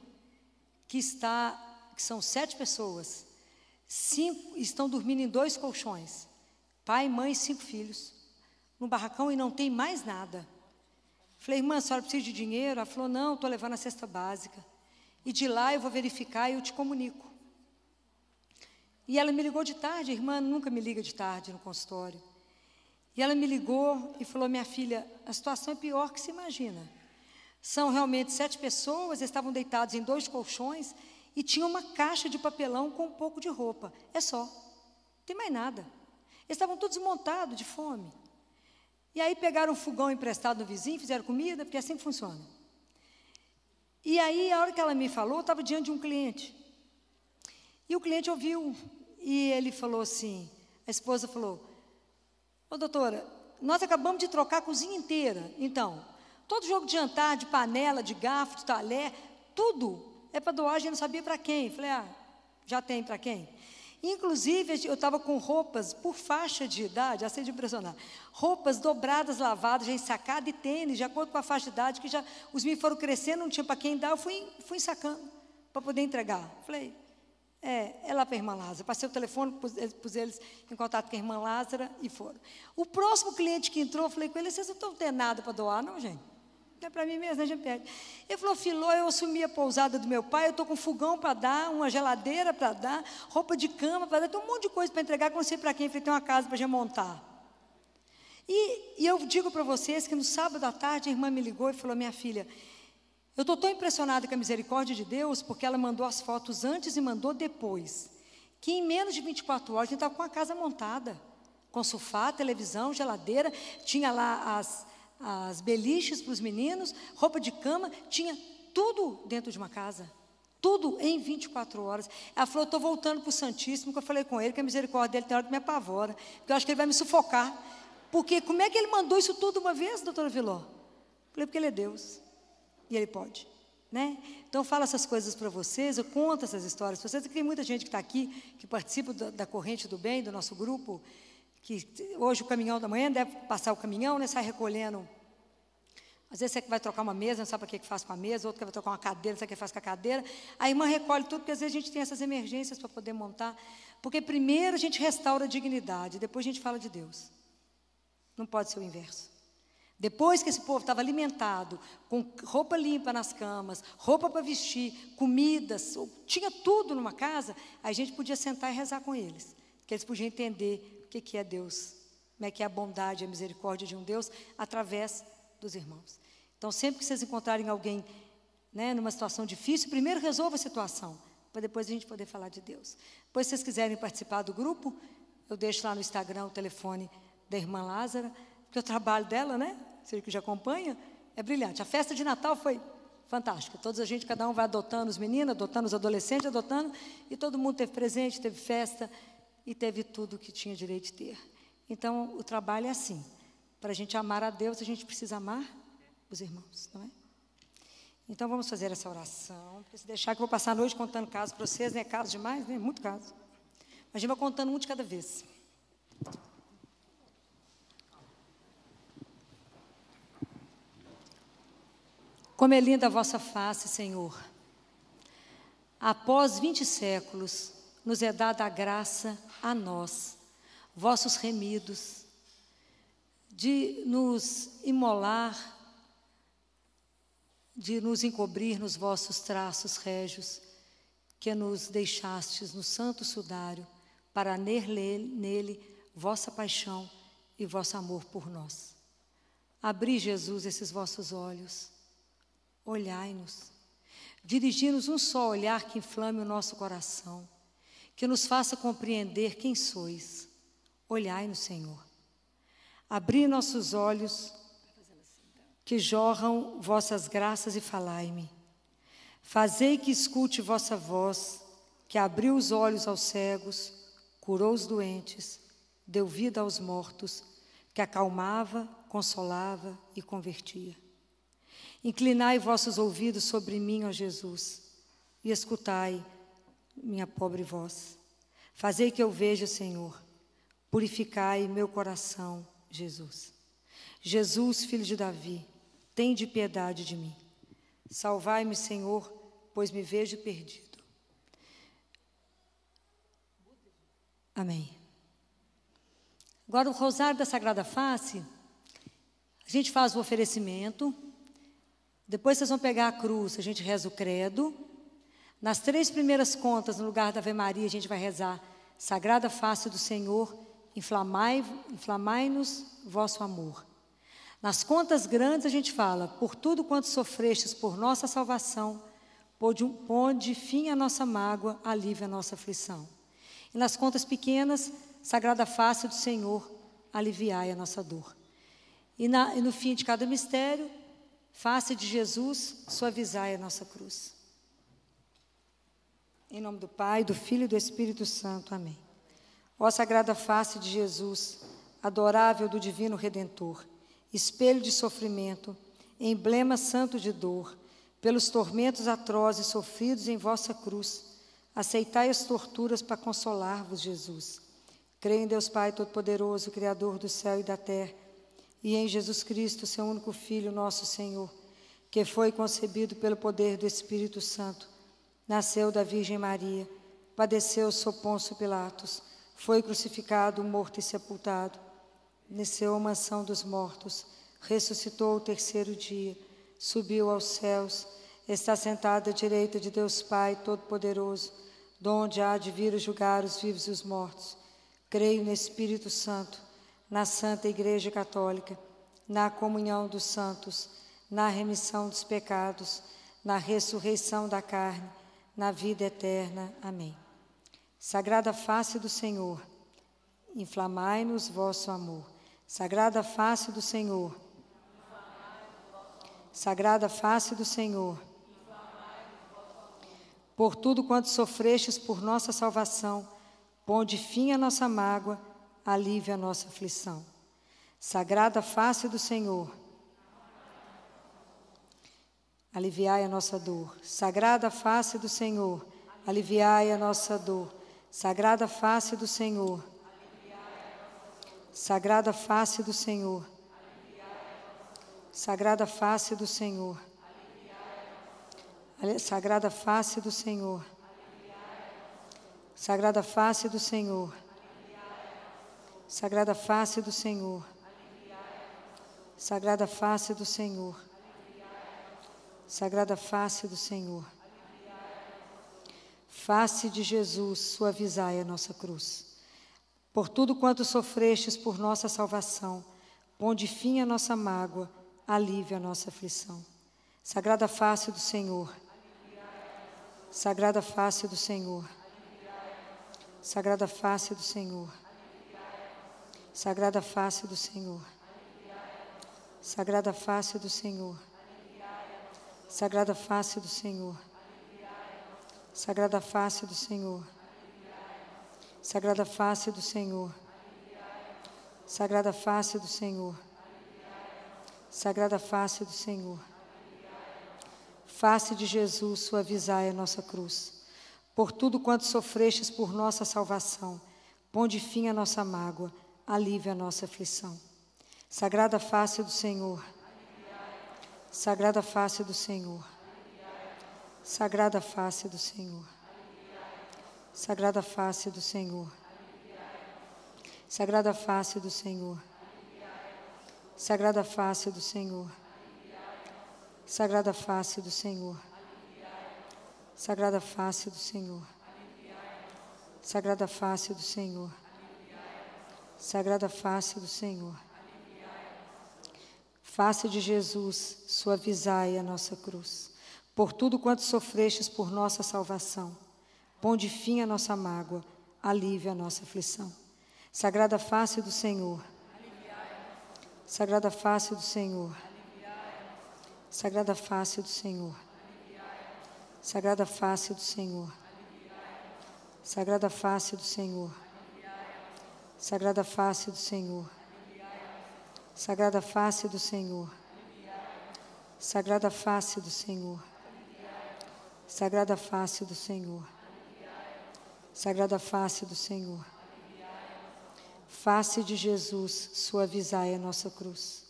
que está, que são sete pessoas, cinco estão dormindo em dois colchões, pai, mãe e cinco filhos, no barracão e não tem mais nada. Falei, irmã, a senhora precisa de dinheiro? Ela falou, não, estou levando a cesta básica. E de lá eu vou verificar e eu te comunico. E ela me ligou de tarde, a irmã nunca me liga de tarde no consultório. E ela me ligou e falou: Minha filha, a situação é pior que se imagina. São realmente sete pessoas, estavam deitados em dois colchões e tinha uma caixa de papelão com um pouco de roupa. É só. Não tem mais nada. Eles estavam todos montados de fome. E aí pegaram um fogão emprestado do vizinho, fizeram comida, porque é assim funciona. E aí, a hora que ela me falou, eu estava diante de um cliente. E o cliente ouviu, e ele falou assim: a esposa falou, ô doutora, nós acabamos de trocar a cozinha inteira. Então, todo jogo de jantar, de panela, de garfo, de talher, tudo é para doar, a gente não sabia para quem. Falei, ah, já tem para quem? Inclusive, eu estava com roupas por faixa de idade, já de impressionar. Roupas dobradas, lavadas, já ensacadas e tênis, de acordo com a faixa de idade, que já os meninos foram crescendo, não tinha para quem dar, eu fui, fui ensacando para poder entregar. Falei, é, é lá para a irmã Lázara. Passei o telefone, pus, pus, eles em contato com a irmã Lázara e foram. O próximo cliente que entrou, eu falei com ele, vocês não estão tendo nada para doar, não, gente? é para mim mesmo, a gente pede. Ele falou, Filó, eu assumi a pousada do meu pai, eu estou com fogão para dar, uma geladeira para dar, roupa de cama para dar, tem um monte de coisa para entregar, que não sei para quem, falei, tem uma casa para gente montar. E, e eu digo para vocês que no sábado à tarde a irmã me ligou e falou, minha filha, eu estou tão impressionada com a misericórdia de Deus, porque ela mandou as fotos antes e mandou depois, que em menos de 24 horas a gente estava com a casa montada, com sofá, televisão, geladeira, tinha lá as as beliches para os meninos, roupa de cama, tinha tudo dentro de uma casa. Tudo em 24 horas. Ela falou: estou voltando para o Santíssimo, que eu falei com ele, que a misericórdia dele tem hora que me apavora, porque eu acho que ele vai me sufocar. Porque como é que ele mandou isso tudo uma vez, doutora Viló? Falei, porque ele é Deus. E ele pode. Né? Então eu falo essas coisas para vocês, eu conto essas histórias para vocês. Tem muita gente que está aqui, que participa da, da corrente do bem, do nosso grupo, que hoje o caminhão da manhã deve passar o caminhão, né, sai recolhendo. Às vezes você vai trocar uma mesa, não sabe para que, que faz com a mesa, outro que vai trocar uma cadeira, não sabe o que faz com a cadeira. A irmã recolhe tudo, porque às vezes a gente tem essas emergências para poder montar. Porque primeiro a gente restaura a dignidade, depois a gente fala de Deus. Não pode ser o inverso. Depois que esse povo estava alimentado, com roupa limpa nas camas, roupa para vestir, comidas, tinha tudo numa casa, a gente podia sentar e rezar com eles. Que eles podiam entender que, que é Deus, como é que é a bondade, a misericórdia de um Deus através dos irmãos. Então, sempre que vocês encontrarem alguém né, numa situação difícil, primeiro resolva a situação, para depois a gente poder falar de Deus. Depois, se vocês quiserem participar do grupo, eu deixo lá no Instagram o telefone da irmã Lázara, porque o trabalho dela, né? Você que já acompanha, é brilhante. A festa de Natal foi fantástica. Toda a gente, cada um vai adotando os meninos, adotando os adolescentes, adotando, e todo mundo teve presente, teve festa e teve tudo que tinha direito de ter. Então, o trabalho é assim. Para a gente amar a Deus, a gente precisa amar os irmãos, não é? Então, vamos fazer essa oração. Se deixar que eu vou passar a noite contando casos para vocês, né? Casos demais, né? Muito caso. Mas a gente vai contando um de cada vez. Como é linda a vossa face, Senhor. Após vinte séculos, nos é dada a graça a nós, vossos remidos, de nos imolar, de nos encobrir nos vossos traços régios, que nos deixastes no santo sudário, para nele, nele vossa paixão e vosso amor por nós. Abri, Jesus, esses vossos olhos, olhai-nos, dirigi-nos um só olhar que inflame o nosso coração, que nos faça compreender quem sois. Olhai-nos, Senhor. Abri nossos olhos, que jorram vossas graças e falai-me. Fazei que escute vossa voz, que abriu os olhos aos cegos, curou os doentes, deu vida aos mortos, que acalmava, consolava e convertia. Inclinai vossos ouvidos sobre mim, ó Jesus, e escutai minha pobre voz. Fazei que eu veja, Senhor. Purificai meu coração, Jesus. Jesus, filho de Davi, tem de piedade de mim. Salvai-me, Senhor, pois me vejo perdido. Amém. Agora, o rosário da Sagrada Face, a gente faz o oferecimento, depois vocês vão pegar a cruz, a gente reza o credo. Nas três primeiras contas, no lugar da Ave Maria, a gente vai rezar Sagrada Face do Senhor, inflamai-nos inflamai vosso amor. Nas contas grandes, a gente fala, por tudo quanto sofrestes por nossa salvação, ponde fim a nossa mágoa, alívio a nossa aflição. E nas contas pequenas, Sagrada Face do Senhor, aliviai a nossa dor. E, na, e no fim de cada mistério, face de Jesus, suavizai a nossa cruz. Em nome do Pai, do Filho e do Espírito Santo. Amém. Ó Sagrada Face de Jesus, adorável do Divino Redentor, espelho de sofrimento, emblema santo de dor, pelos tormentos atrozes sofridos em vossa cruz, aceitai as torturas para consolar-vos, Jesus. Creio em Deus Pai Todo-Poderoso, Criador do céu e da terra, e em Jesus Cristo, seu único Filho, nosso Senhor, que foi concebido pelo poder do Espírito Santo, nasceu da Virgem Maria, padeceu sob Pôncio Pilatos, foi crucificado, morto e sepultado, desceu à mansão dos mortos, ressuscitou o terceiro dia, subiu aos céus, está sentado à direita de Deus Pai Todo-Poderoso, donde há de vir julgar os vivos e os mortos. Creio no Espírito Santo, na Santa Igreja Católica, na comunhão dos santos, na remissão dos pecados, na ressurreição da carne, na vida eterna. Amém. Sagrada face do Senhor, inflamai-nos vosso amor. Sagrada face do Senhor, Sagrada face do Senhor, por tudo quanto sofrestes por nossa salvação, Ponde fim à nossa mágoa, alívio a nossa aflição. Sagrada face do Senhor, aliviai a nossa dor. Sagrada face do Senhor, aliviai a nossa dor. Sagrada face do Senhor, Sagrada face do Senhor, Sagrada face do Senhor, Sagrada face do Senhor. Sagrada face do Senhor. Sagrada face do Senhor. Sagrada face do Senhor. Sagrada face do Senhor. Face de Jesus, suavizai a nossa cruz. Por tudo quanto sofrestes por nossa salvação, ponde fim a nossa mágoa, alívio a nossa aflição. Sagrada face do Senhor. Sagrada face do Senhor. Sagrada face do Senhor. Sagrada face do Senhor. Sagrada face do Senhor. Sagrada face do Senhor. Sagrada face do Senhor. Sagrada face do Senhor. Sagrada face do Senhor. Sagrada face do Senhor. Face de Jesus, suavizai a nossa cruz por tudo quanto sofrestes por nossa salvação, ponde fim à nossa mágoa, alívio a nossa aflição. Sagrada face do Senhor, Sagrada face do Senhor, Sagrada face do Senhor, Sagrada face do Senhor, Sagrada face do Senhor. Sagrada face do Senhor. Sagrada face do Senhor. Sagrada face do Senhor. Sagrada face do Senhor. Sagrada face do Senhor. Face de Jesus, suavizai a nossa cruz. Por tudo quanto sofrestes por nossa salvação, ponde fim à nossa mágoa, alívio a nossa aflição. Sagrada face do Senhor. Sagrada face do Senhor. Sagrada face do Senhor. Sagrada face do Senhor. Sagrada face do Senhor. Sagrada face do Senhor. Sagrada face do Senhor. Sagrada face do Senhor. Sagrada face do Senhor. Sagrada face do Senhor. Face de Jesus, suavizai a nossa cruz.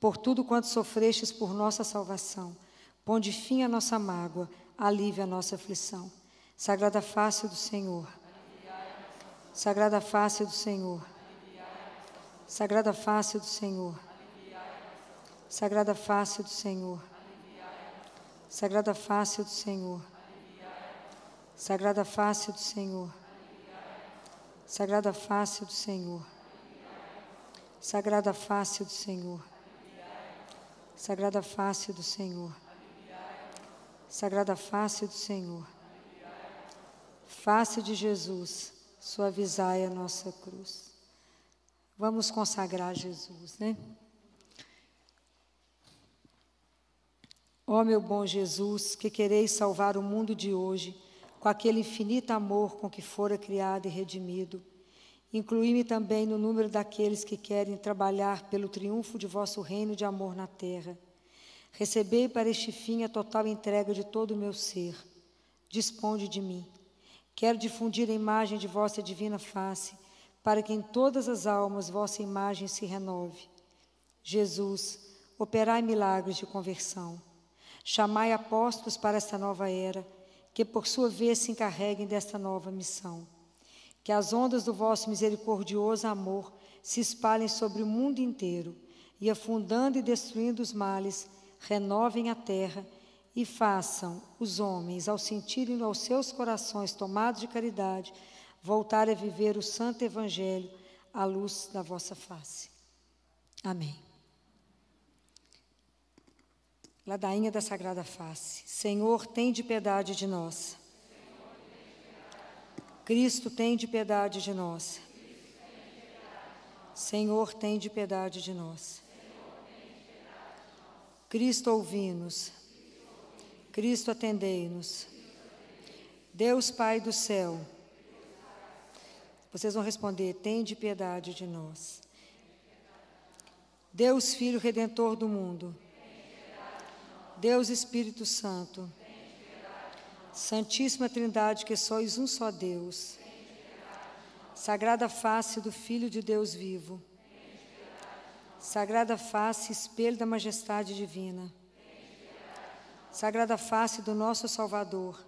Por tudo quanto sofrestes por nossa salvação, ponde fim à nossa mágoa, alívio a nossa aflição. Sagrada face do Senhor. Sagrada face do Senhor. Sagrada face do Senhor. Sagrada face do Senhor. Sagrada face do Senhor. Sagrada face do Senhor. Sagrada face do Senhor. Sagrada face do Senhor. Sagrada face do Senhor. Sagrada face do Senhor. Face de Jesus, suavizai a nossa cruz. Vamos consagrar Jesus, né? Ó meu bom Jesus, que quereis salvar o mundo de hoje com aquele infinito amor com que fora criado e redimido, incluí-me também no número daqueles que querem trabalhar pelo triunfo de vosso reino de amor na terra. Recebei para este fim a total entrega de todo o meu ser. Disponde de mim. Quero difundir a imagem de vossa divina face para que em todas as almas vossa imagem se renove. Jesus, operai milagres de conversão. Chamai apóstolos para esta nova era, que por sua vez se encarreguem desta nova missão. Que as ondas do vosso misericordioso amor se espalhem sobre o mundo inteiro e, afundando e destruindo os males, renovem a terra e façam os homens, ao sentirem aos seus corações tomados de caridade, voltar a viver o santo evangelho à luz da vossa face. Amém. Ladainha da Sagrada Face. Senhor, tem de piedade de nós. Cristo, tem de piedade de nós. Senhor, tem de piedade de nós. Cristo, ouvi-nos. Cristo, atendei-nos. Deus Pai do céu vocês vão responder: Tende piedade de nós. Deus Filho Redentor do mundo. Deus Espírito Santo. Santíssima Trindade, que sois um só Deus. Sagrada face do Filho de Deus vivo. Sagrada face, espelho da majestade divina. Sagrada face do nosso Salvador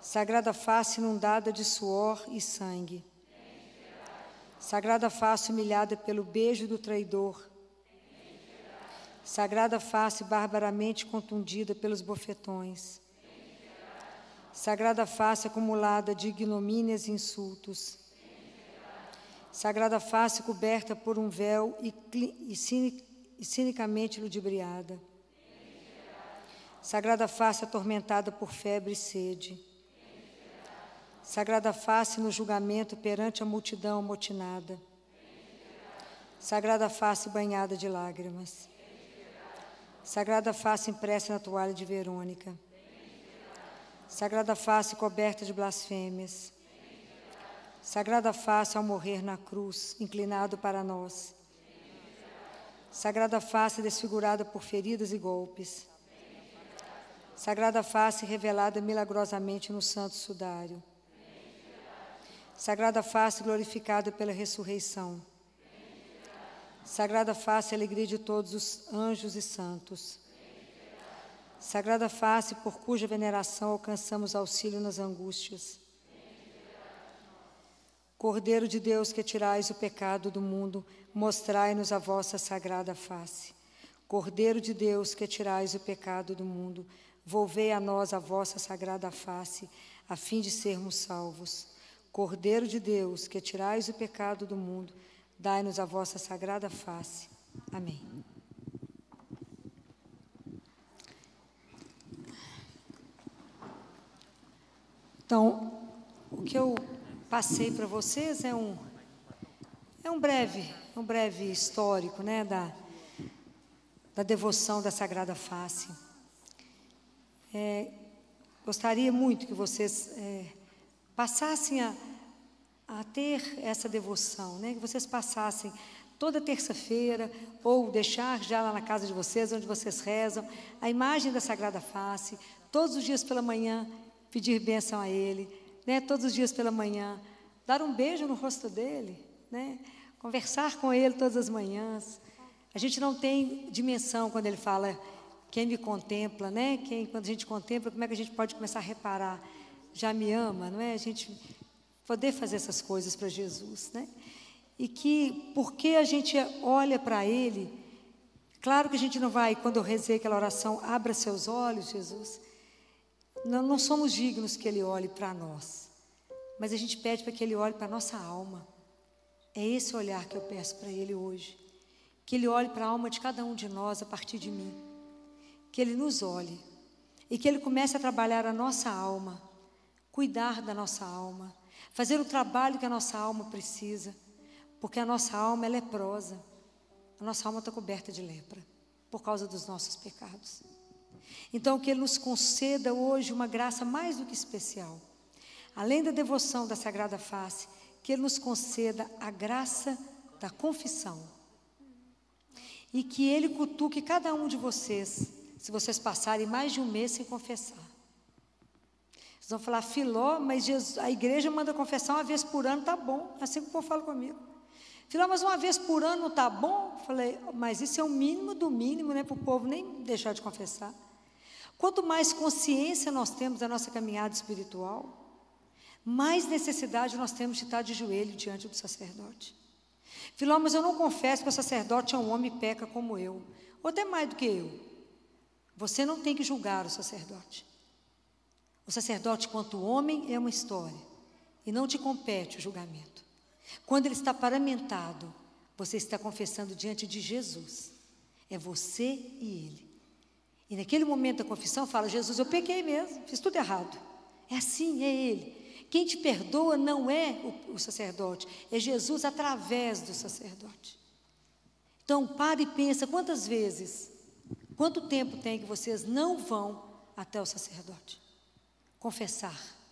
Sagrada face inundada de suor e sangue. Sagrada face humilhada pelo beijo do traidor. Sagrada face barbaramente contundida pelos bofetões. Sagrada face acumulada de ignomínias e insultos. Sagrada face coberta por um véu e, e, cinic, cinicamente ludibriada. Sagrada face atormentada por febre e sede. Sagrada face no julgamento perante a multidão amotinada. Sagrada face banhada de lágrimas. Sagrada face impressa na toalha de Verônica. Sagrada face coberta de blasfêmias. Sagrada face ao morrer na cruz, inclinado para nós. Sagrada face desfigurada por feridas e golpes. Sagrada face revelada milagrosamente no santo sudário. Sagrada face glorificada pela ressurreição. Sagrada face, alegria de todos os anjos e santos. Sagrada face, por cuja veneração alcançamos auxílio nas angústias. Cordeiro de Deus que tirais o pecado do mundo, mostrai-nos a vossa sagrada face. Cordeiro de Deus que tirais o pecado do mundo, volvei a nós a vossa sagrada face, a fim de sermos salvos. Cordeiro de Deus que tirais o pecado do mundo, dai-nos a vossa sagrada face. Amém. Então, o que eu passei para vocês é um é um breve, um breve histórico, né, da da devoção da Sagrada Face. É, gostaria muito que vocês é, passassem a, a ter essa devoção, né, que vocês passassem toda terça-feira ou deixar já lá na casa de vocês, onde vocês rezam, a imagem da Sagrada Face, todos os dias pela manhã pedir bênção a Ele, né, todos os dias pela manhã, dar um beijo no rosto dele, né, conversar com Ele todas as manhãs. A gente não tem dimensão quando Ele fala quem me contempla, né? Quem, quando a gente contempla, como é que a gente pode começar a reparar? Já me ama, não é? A gente poder fazer essas coisas para Jesus, né? E que, porque a gente olha para Ele, claro que a gente não vai, quando eu rezei aquela oração, abra seus olhos, Jesus, não, não somos dignos que Ele olhe para nós, mas a gente pede para que Ele olhe para a nossa alma. É esse olhar que eu peço para Ele hoje. Que Ele olhe para a alma de cada um de nós a partir de mim. Que Ele nos olhe. E que Ele comece a trabalhar a nossa alma, cuidar da nossa alma, fazer o trabalho que a nossa alma precisa. Porque a nossa alma é leprosa. A nossa alma está coberta de lepra por causa dos nossos pecados. Então, que Ele nos conceda hoje uma graça mais do que especial. Além da devoção da Sagrada Face, que Ele nos conceda a graça da confissão. E que Ele cutuque cada um de vocês, se vocês passarem mais de um mês sem confessar. Vocês vão falar, Filó, mas Jesus, a igreja manda confessar uma vez por ano, tá bom. É assim que o povo fala comigo. Filó, mas uma vez por ano tá bom? Falei, mas isso é o mínimo do mínimo, né? Para o povo nem deixar de confessar. Quanto mais consciência nós temos da nossa caminhada espiritual, mais necessidade nós temos de estar de joelho diante do sacerdote. Filó, mas eu não confesso que o sacerdote é um homem e peca como eu, ou até mais do que eu. Você não tem que julgar o sacerdote. O sacerdote, quanto homem, é uma história, e não te compete o julgamento. Quando ele está paramentado, você está confessando diante de Jesus. É você e ele. E naquele momento da confissão fala: Jesus, eu pequei mesmo, fiz tudo errado. É assim, é Ele. Quem te perdoa não é o, o sacerdote, é Jesus através do sacerdote. Então, pare e pensa quantas vezes, quanto tempo tem que vocês não vão até o sacerdote? Confessar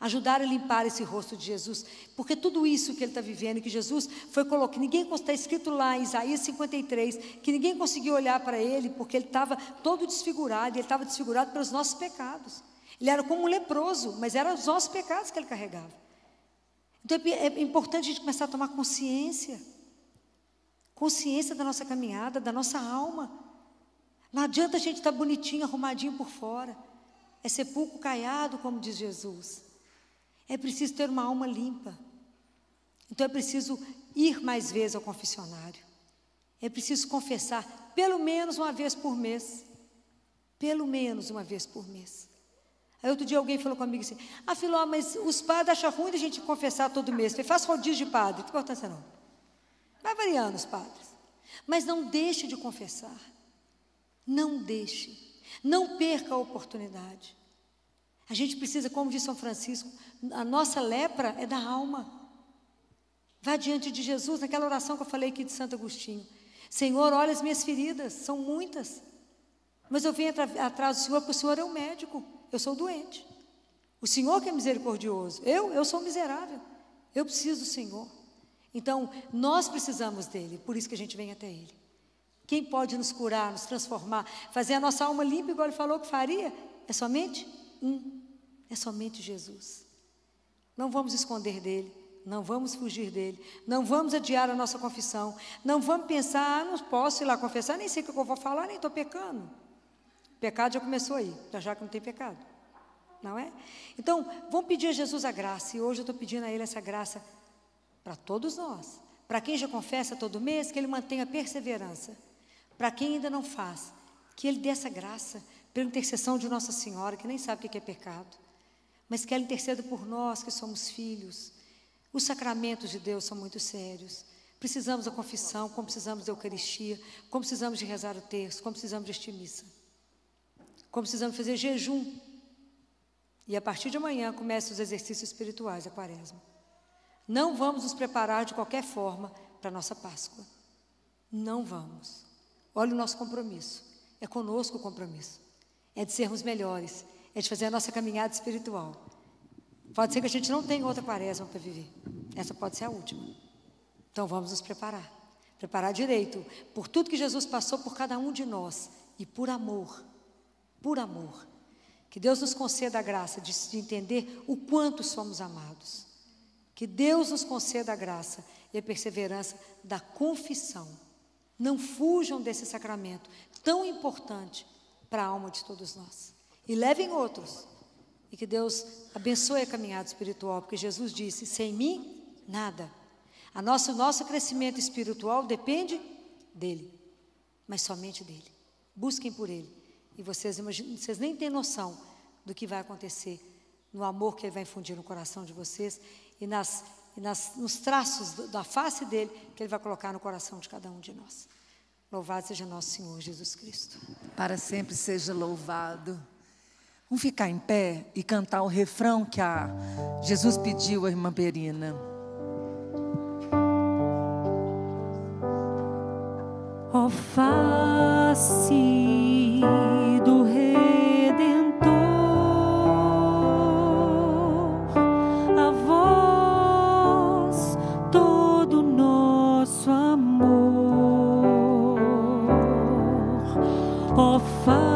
ajudar a limpar esse rosto de Jesus, porque tudo isso que ele está vivendo, que Jesus foi colocado, ninguém está escrito lá em Isaías 53, que ninguém conseguiu olhar para ele, porque ele estava todo desfigurado, e ele estava desfigurado pelos nossos pecados. Ele era como um leproso, mas eram os nossos pecados que ele carregava. Então é, é importante a gente começar a tomar consciência, consciência da nossa caminhada, da nossa alma. Não adianta a gente estar tá bonitinho, arrumadinho por fora. É sepulcro caiado, como diz Jesus. É preciso ter uma alma limpa. Então é preciso ir mais vezes ao confessionário. É preciso confessar pelo menos uma vez por mês. Pelo menos uma vez por mês. Aí outro dia alguém falou comigo assim: Ah, Filó, mas os padres acham ruim a gente confessar todo mês. falei, faz rodízio de padre, tem importância não. Vai variando os padres. Mas não deixe de confessar. Não deixe. Não perca a oportunidade. A gente precisa, como diz São Francisco, a nossa lepra é da alma. Vá diante de Jesus, naquela oração que eu falei aqui de Santo Agostinho. Senhor, olha as minhas feridas, são muitas. Mas eu venho atrás do Senhor, porque o Senhor é o médico, eu sou doente. O Senhor que é misericordioso, eu, eu sou miserável. Eu preciso do Senhor. Então, nós precisamos dele, por isso que a gente vem até ele. Quem pode nos curar, nos transformar, fazer a nossa alma limpa, igual ele falou que faria, é somente um, é somente Jesus. Não vamos esconder dele, não vamos fugir dele, não vamos adiar a nossa confissão, não vamos pensar, ah, não posso ir lá confessar, nem sei o que eu vou falar, nem estou pecando. O pecado já começou aí, já que não tem pecado. Não é? Então, vamos pedir a Jesus a graça, e hoje eu estou pedindo a Ele essa graça para todos nós. Para quem já confessa todo mês, que ele mantenha perseverança. Para quem ainda não faz, que ele dê essa graça pela intercessão de Nossa Senhora, que nem sabe o que é pecado, mas que ela interceda por nós que somos filhos. Os sacramentos de Deus são muito sérios. Precisamos da confissão, como precisamos da Eucaristia, como precisamos de rezar o terço, como precisamos de este missa. Como precisamos fazer jejum. E a partir de amanhã começam os exercícios espirituais, a quaresma. Não vamos nos preparar de qualquer forma para a nossa Páscoa. Não vamos. Olha o nosso compromisso. É conosco o compromisso. É de sermos melhores. É de fazer a nossa caminhada espiritual. Pode ser que a gente não tenha outra quaresma para viver. Essa pode ser a última. Então vamos nos preparar. Preparar direito por tudo que Jesus passou por cada um de nós e por amor. Por amor. Que Deus nos conceda a graça de, de entender o quanto somos amados. Que Deus nos conceda a graça e a perseverança da confissão. Não fujam desse sacramento tão importante para a alma de todos nós. E levem outros. E que Deus abençoe a caminhada espiritual, porque Jesus disse: sem mim, nada. A nosso, nosso crescimento espiritual depende dele, mas somente dele. Busquem por ele. E vocês, imaginam, vocês nem têm noção do que vai acontecer no amor que ele vai infundir no coração de vocês e, nas, e nas, nos traços da face dele que ele vai colocar no coração de cada um de nós. Louvado seja nosso Senhor Jesus Cristo. Para sempre seja louvado. Vamos ficar em pé e cantar o refrão que a Jesus pediu à irmã Perina. Oh, face far.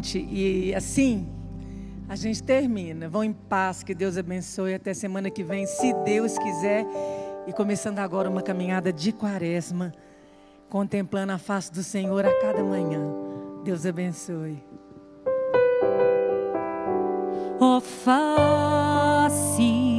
Gente. E assim, a gente termina. Vão em paz, que Deus abençoe. Até semana que vem, se Deus quiser. E começando agora uma caminhada de quaresma, contemplando a face do Senhor a cada manhã. Deus abençoe. Oh, face